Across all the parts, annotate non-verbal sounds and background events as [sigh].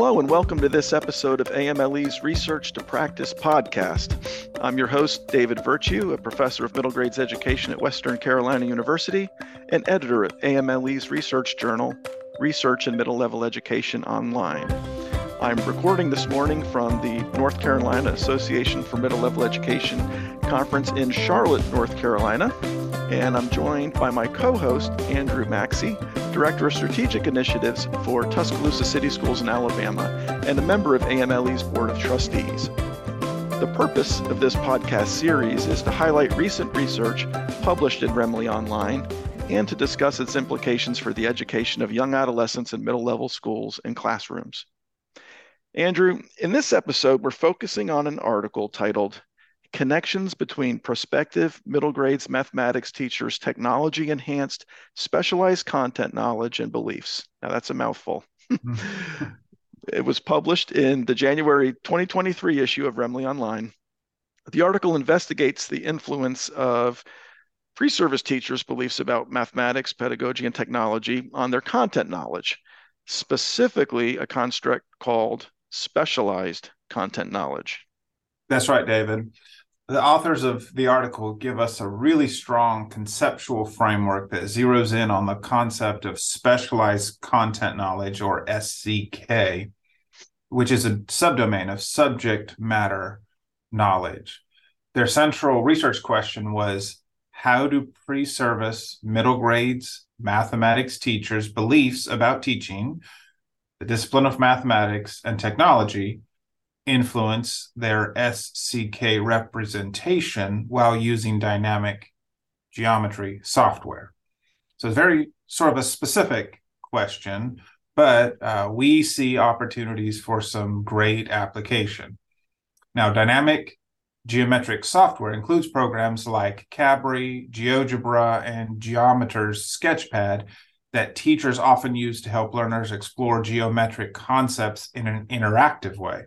Hello, and welcome to this episode of AMLE's Research to Practice podcast. I'm your host, David Virtue, a professor of middle grades education at Western Carolina University and editor of AMLE's research journal, Research in Middle Level Education Online. I'm recording this morning from the North Carolina Association for Middle Level Education conference in Charlotte, North Carolina, and I'm joined by my co host, Andrew Maxey, Director of Strategic Initiatives for Tuscaloosa City Schools in Alabama, and a member of AMLE's Board of Trustees. The purpose of this podcast series is to highlight recent research published in RMLE Online and to discuss its implications for the education of young adolescents in middle level schools and classrooms. Andrew, in this episode, we're focusing on an article titled connections between prospective middle grades mathematics teachers' technology enhanced specialized content knowledge and beliefs. Now, that's a mouthful. [laughs] it was published in the January 2023 issue of RMLE Online. The article investigates the influence of pre service teachers' beliefs about mathematics, pedagogy, and technology on their content knowledge, specifically a construct called specialized content knowledge. That's right, David the authors of the article give us a really strong conceptual framework that zeroes in on the concept of specialized content knowledge or SCK, which is a subdomain of subject matter knowledge. Their central research question was how do pre service middle grades mathematics teachers' beliefs about teaching, the discipline of mathematics and technology influence their SCK representation while using dynamic geometry software? So it's very sort of a specific question, but uh, we see opportunities for some great application. Now, dynamic geometric software includes programs like Cabri, GeoGebra, and Geometer's Sketchpad that teachers often use to help learners explore geometric concepts in an interactive way.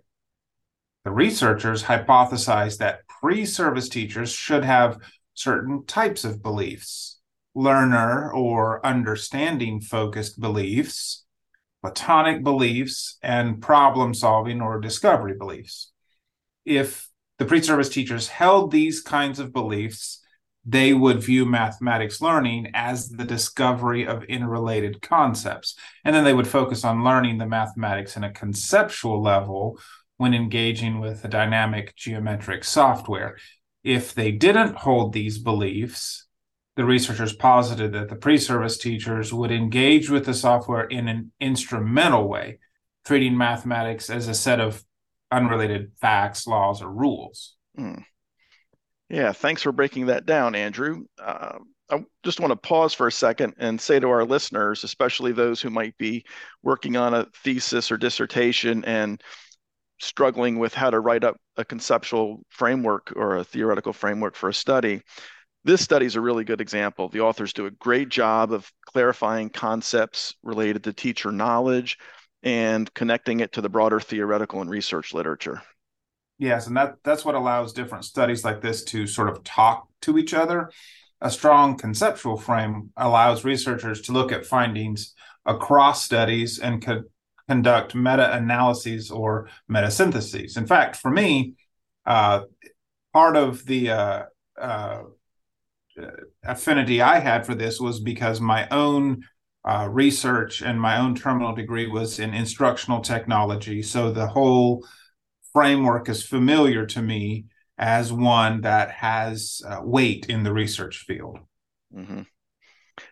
The researchers hypothesized that pre service teachers should have certain types of beliefs learner or understanding focused beliefs, platonic beliefs, and problem solving or discovery beliefs. If the pre service teachers held these kinds of beliefs, they would view mathematics learning as the discovery of interrelated concepts. And then they would focus on learning the mathematics in a conceptual level when engaging with a dynamic geometric software. If they didn't hold these beliefs, the researchers posited that the pre service teachers would engage with the software in an instrumental way, treating mathematics as a set of unrelated facts, laws, or rules. Mm. Yeah, thanks for breaking that down, Andrew. Uh, I just want to pause for a second and say to our listeners, especially those who might be working on a thesis or dissertation and struggling with how to write up a conceptual framework or a theoretical framework for a study, this study is a really good example. The authors do a great job of clarifying concepts related to teacher knowledge and connecting it to the broader theoretical and research literature. Yes, and that that's what allows different studies like this to sort of talk to each other. A strong conceptual frame allows researchers to look at findings across studies and conduct meta analyses or meta syntheses. In fact, for me, uh, part of the uh, uh, affinity I had for this was because my own uh, research and my own terminal degree was in instructional technology. So the whole framework is familiar to me as one that has uh, weight in the research field. Mm-hmm.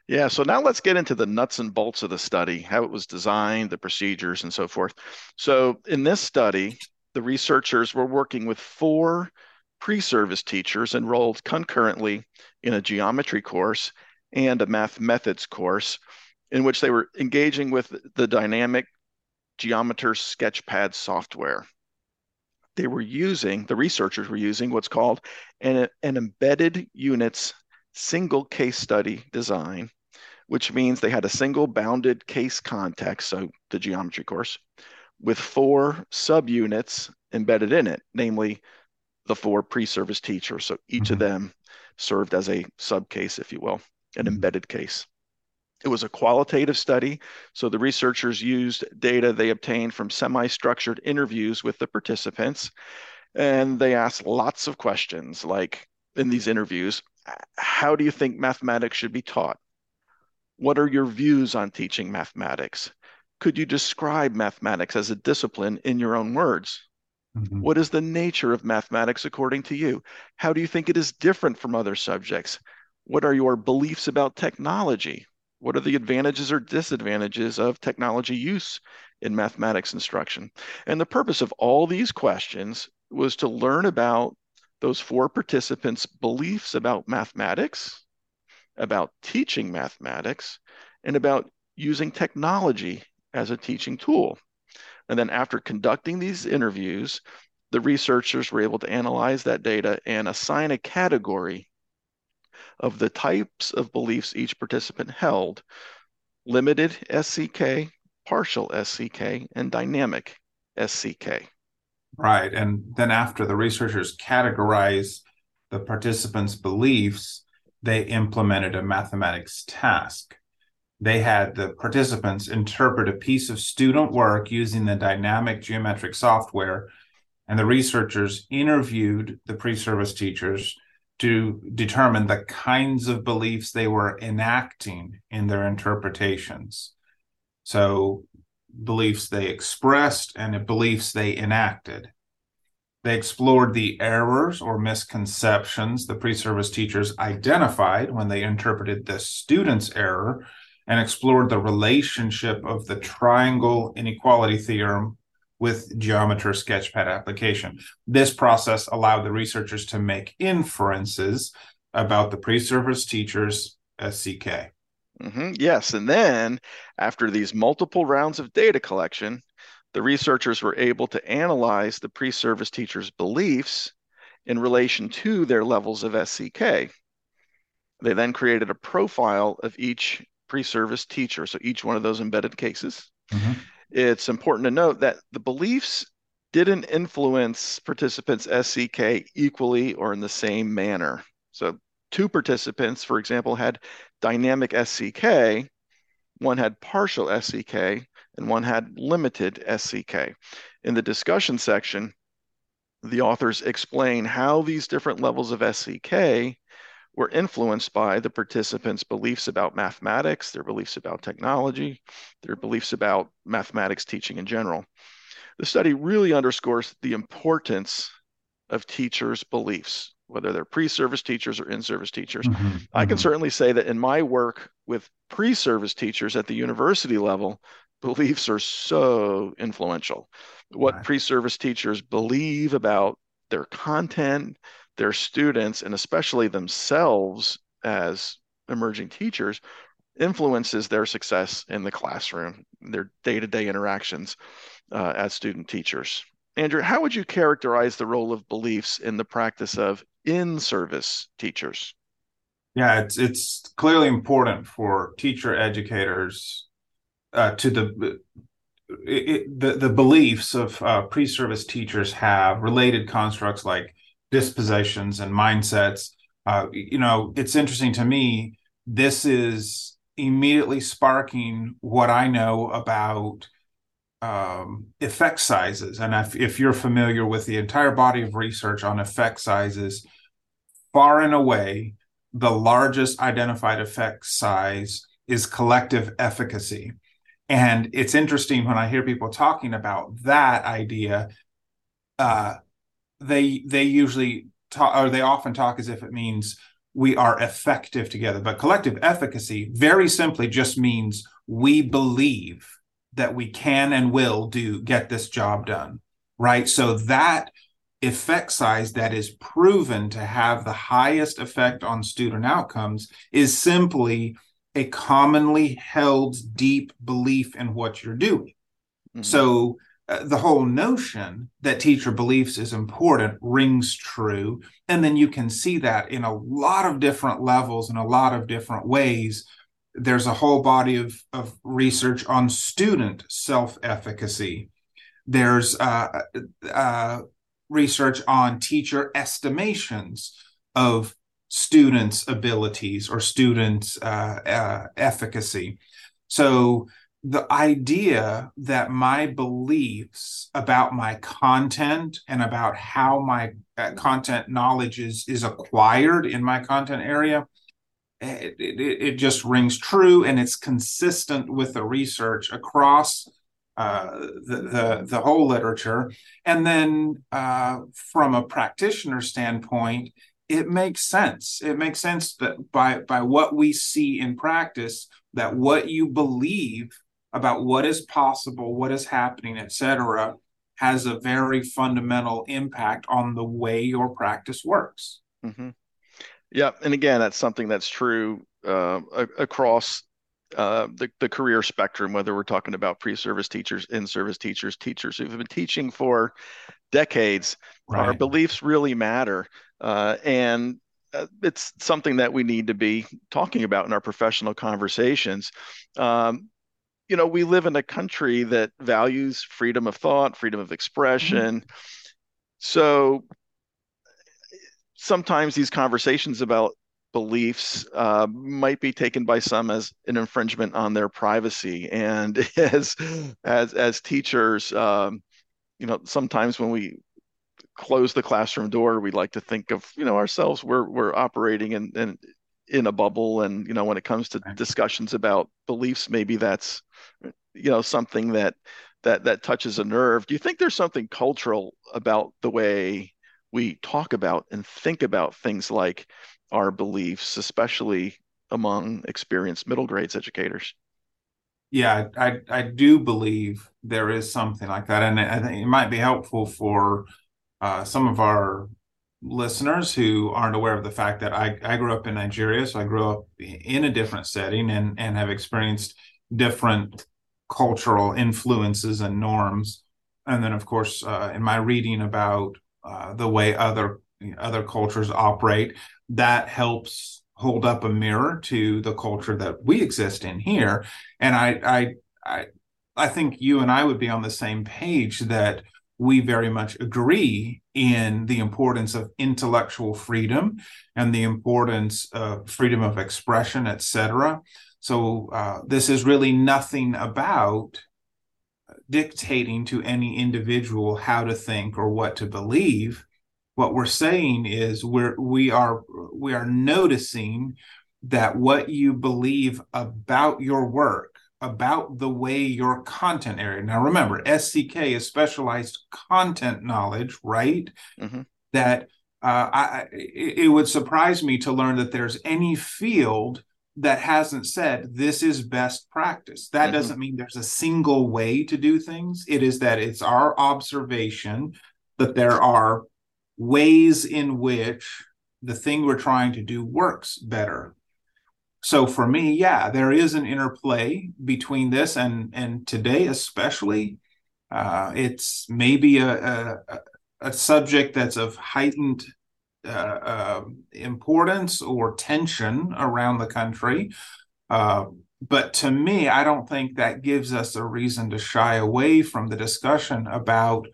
Yeah, so now let's get into the nuts and bolts of the study, how it was designed, the procedures, and so forth. So, in this study, the researchers were working with four pre service teachers enrolled concurrently in a geometry course and a math methods course, in which they were engaging with the dynamic Geometer Sketchpad software. They were using, the researchers were using what's called an, an embedded units single case study design, which means they had a single bounded case context, so the geometry course, with four subunits embedded in it, namely the four pre-service teachers. So each mm-hmm. of them served as a subcase, if you will, an mm-hmm. embedded case. It was a qualitative study, so the researchers used data they obtained from semi structured interviews with the participants. And they asked lots of questions like in these interviews How do you think mathematics should be taught? What are your views on teaching mathematics? Could you describe mathematics as a discipline in your own words? Mm-hmm. What is the nature of mathematics according to you? How do you think it is different from other subjects? What are your beliefs about technology? What are the advantages or disadvantages of technology use in mathematics instruction? And the purpose of all these questions was to learn about those four participants' beliefs about mathematics, about teaching mathematics, and about using technology as a teaching tool. And then after conducting these interviews, the researchers were able to analyze that data and assign a category of the types of beliefs each participant held limited SCK, partial SCK, and dynamic SCK. Right. And then after the researchers categorized the participants' beliefs, they implemented a mathematics task they had the participants interpret a piece of student work using the dynamic geometric software and the researchers interviewed the pre-service teachers to determine the kinds of beliefs they were enacting in their interpretations. So beliefs they expressed and beliefs they enacted. They explored the errors or misconceptions the pre-service teachers identified when they interpreted the student's error and explored the relationship of the triangle inequality theorem with Geometer Sketchpad application. This process allowed the researchers to make inferences about the pre-service teacher's SCK. Mm-hmm. Yes, and then after these multiple rounds of data collection, the researchers were able to analyze the pre-service teacher's beliefs in relation to their levels of SCK. They then created a profile of each pre-service teacher. So each one of those embedded cases. Mm-hmm. It's important to note that the beliefs didn't influence participants' SCK equally or in the same manner. So two participants, for example, had dynamic SCK, one had partial SCK, and one had limited SCK. In the discussion section, the authors explain how these different levels of SCK were influenced by the participants' beliefs about mathematics, their beliefs about technology, their beliefs about mathematics teaching in general. The study really underscores the importance of teachers' beliefs, whether they're pre service teachers or in service teachers. Mm-hmm, I can mm-hmm. certainly say that in my work with pre service teachers at the university level, beliefs are so influential. What right. pre service teachers believe about their content, their students and especially themselves as emerging teachers influences their success in the classroom, their day to day interactions uh, as student teachers. Andrew, how would you characterize the role of beliefs in the practice of in service teachers? Yeah, it's it's clearly important for teacher educators uh, to the it, the the beliefs of uh, pre-service teachers have related constructs like dispositions and mindsets. Uh, you know, it's interesting to me. This is immediately sparking what I know about um, effect sizes. And if, if you're familiar with the entire body of research on effect sizes, far and away, the largest identified effect size is collective efficacy. And it's interesting when I hear people talking about that idea. Uh, they they usually talk or they often talk as if it means we are effective together but collective efficacy very simply just means we believe that we can and will do get this job done right so that effect size that is proven to have the highest effect on student outcomes is simply a commonly held deep belief in what you're doing mm-hmm. so uh, the whole notion that teacher beliefs is important rings true. And then you can see that in a lot of different levels and a lot of different ways. There's a whole body of, of research on student self efficacy. There's uh, uh, research on teacher estimations of students' abilities or students' uh, uh, efficacy. So the idea that my beliefs about my content and about how my uh, content knowledge is is acquired in my content area it, it, it, just rings true and it's consistent with the research across uh, the, the, the whole literature. And then uh, from a practitioner standpoint it makes sense. It makes sense that by by what we see in practice that what you believe about what is possible, what is happening, etc., has a very fundamental impact on the way your practice works. Mm-hmm. Yeah, and again, that's something that's true uh, across uh, the, the career spectrum, whether we're talking about pre-service teachers, in-service teachers, teachers who've been teaching for decades. Right. Our beliefs really matter, uh, and uh, it's something that we need to be talking about in our professional conversations. Um, you know, we live in a country that values freedom of thought, freedom of expression. Mm-hmm. So sometimes these conversations about beliefs uh, might be taken by some as an infringement on their privacy. And [laughs] as as as teachers, um, you know, sometimes when we close the classroom door, we like to think of you know ourselves we're we're operating in in in a bubble, and you know when it comes to discussions about beliefs, maybe that's you know something that that that touches a nerve. Do you think there's something cultural about the way we talk about and think about things like our beliefs especially among experienced middle grades educators? Yeah i i do believe there is something like that. And i think it might be helpful for uh, some of our listeners who aren't aware of the fact that I, I grew up in Nigeria, so I grew up in a different setting and, and have experienced different cultural influences and norms. And then, of course, uh, in my reading about uh, the way other other cultures operate, that helps hold up a mirror to the culture that we exist in here. And I, I, I, I think you and I would be on the same page that we very much agree in the importance of intellectual freedom and the importance of freedom of expression, et cetera. So uh, this is really nothing about dictating to any individual how to think or what to believe. What we're saying is we're we are we are noticing that what you believe about your work, about the way your content area. Now remember, SCK is specialized content knowledge, right? Mm-hmm. That uh, I, it would surprise me to learn that there's any field that hasn't said this is best practice. That mm-hmm. doesn't mean there's a single way to do things. It is that it's our observation that there are ways in which the thing we're trying to do works better. So for me, yeah, there is an interplay between this and and today, especially. Uh, it's maybe a, a a subject that's of heightened uh, uh, importance or tension around the country. Uh, but to me, I don't think that gives us a reason to shy away from the discussion about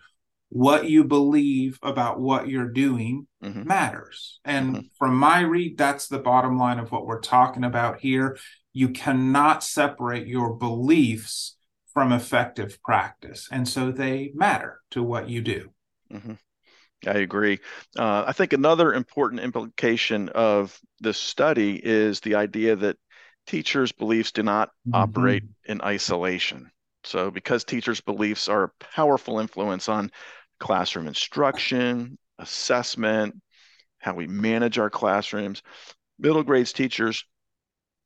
what you believe about what you're doing mm-hmm. matters. And mm-hmm. from my read, that's the bottom line of what we're talking about here. You cannot separate your beliefs from effective practice. And so they matter to what you do. Mm-hmm. I agree. Uh, I think another important implication of this study is the idea that teachers' beliefs do not mm-hmm. operate in isolation. So, because teachers' beliefs are a powerful influence on classroom instruction, assessment, how we manage our classrooms, middle grades teachers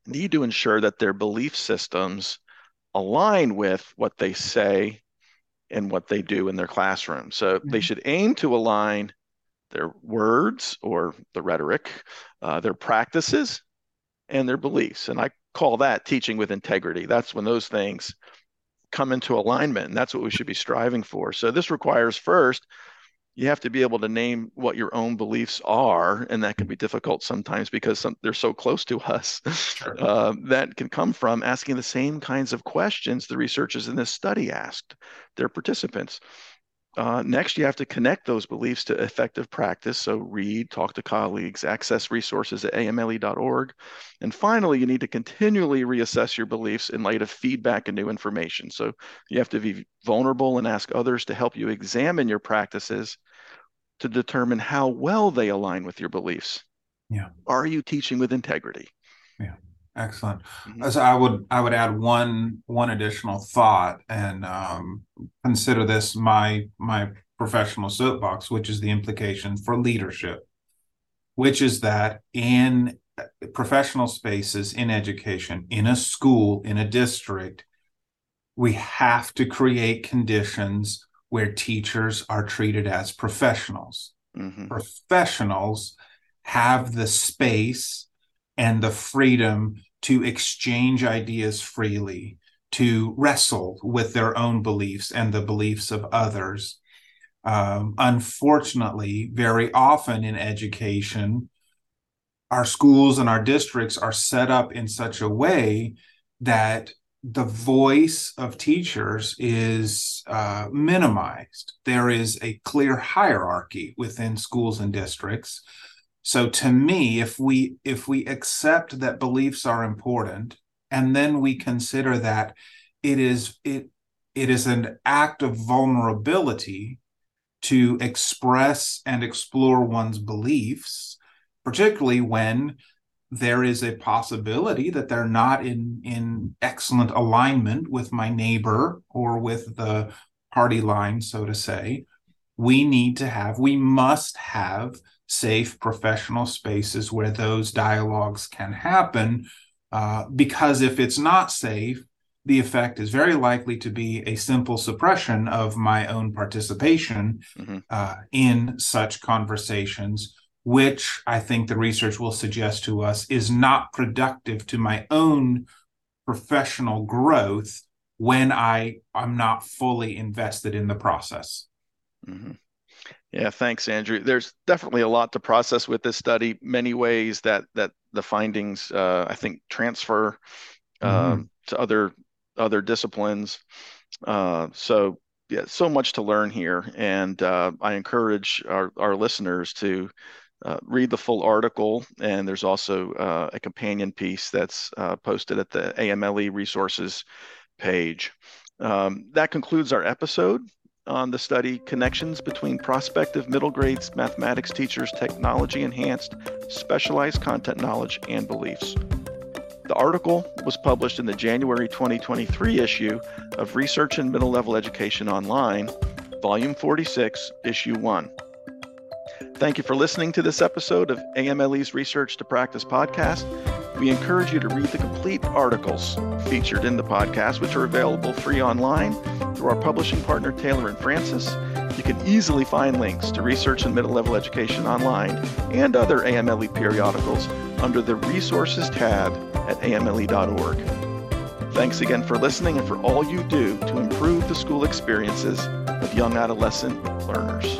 need to ensure that their belief systems align with what they say and what they do in their classroom. So mm-hmm. they should aim to align their words or the rhetoric, uh, their practices, and their beliefs. And I call that teaching with integrity. That's when those things come into alignment. And that's what we should be striving for. So this requires first you have to be able to name what your own beliefs are and that can be difficult sometimes because some, they're so close to us sure. [laughs] uh, that can come from asking the same kinds of questions the researchers in this study asked their participants Uh, next, you have to connect those beliefs to effective practice. So, read, talk to colleagues, access resources at amle.org. And finally, you need to continually reassess your beliefs in light of feedback and new information. So, you have to be vulnerable and ask others to help you examine your practices to determine how well they align with your beliefs. Yeah. Are you teaching with integrity? Yeah. Excellent. Mm-hmm. So I would I would add one one additional thought and um, consider this my my professional soapbox, which is the implication for leadership, which is that in professional spaces in education, in a school, in a district, we have to create conditions where teachers are treated as professionals. Mm-hmm. Professionals have the space and the freedom to exchange ideas freely, to wrestle with their own beliefs and the beliefs of others. Um, unfortunately, very often in education, our schools and our districts are set up in such a way that the voice of teachers is uh, minimized. There is a clear hierarchy within schools and districts so to me, if we if we accept that beliefs are important, and then we consider that it is it it is an act of vulnerability to express and explore one's beliefs, particularly when there is a possibility that they're not in in excellent alignment with my neighbor or with the party line, so to say. We need to have, we must have safe professional spaces where those dialogues can happen. Uh, because if it's not safe, the effect is very likely to be a simple suppression of my own participation mm-hmm. uh, in such conversations, which I think the research will suggest to us is not productive to my own professional growth when I am not fully invested in the process. Mm-hmm. Yeah, thanks, Andrew. There's definitely a lot to process with this study. Many ways that that the findings, uh, I think, transfer uh, mm-hmm. to other other disciplines. Uh, so yeah, so much to learn here, and uh, I encourage our our listeners to. Uh, read the full article, and there's also uh, a companion piece that's posted at the AMLE resources page. Um, that concludes our episode on the study Connections Between Prospective Middle Grades Mathematics Teachers' Technology Enhanced Specialized Content Knowledge and Beliefs. The article was published in the January 2023 issue of Research in Middle Level Education Online, Volume 46, Issue 1. Thank you for listening to this episode of AMLE's Research to Practice podcast. We encourage you to read the complete articles featured in the podcast, which are available free online through our publishing partner, Taylor and Francis. You can easily find links to research in middle level education online and other AMLE periodicals under the Resources tab at amle.org. Thanks again for listening and for all you do to improve the school experiences of young adolescent learners.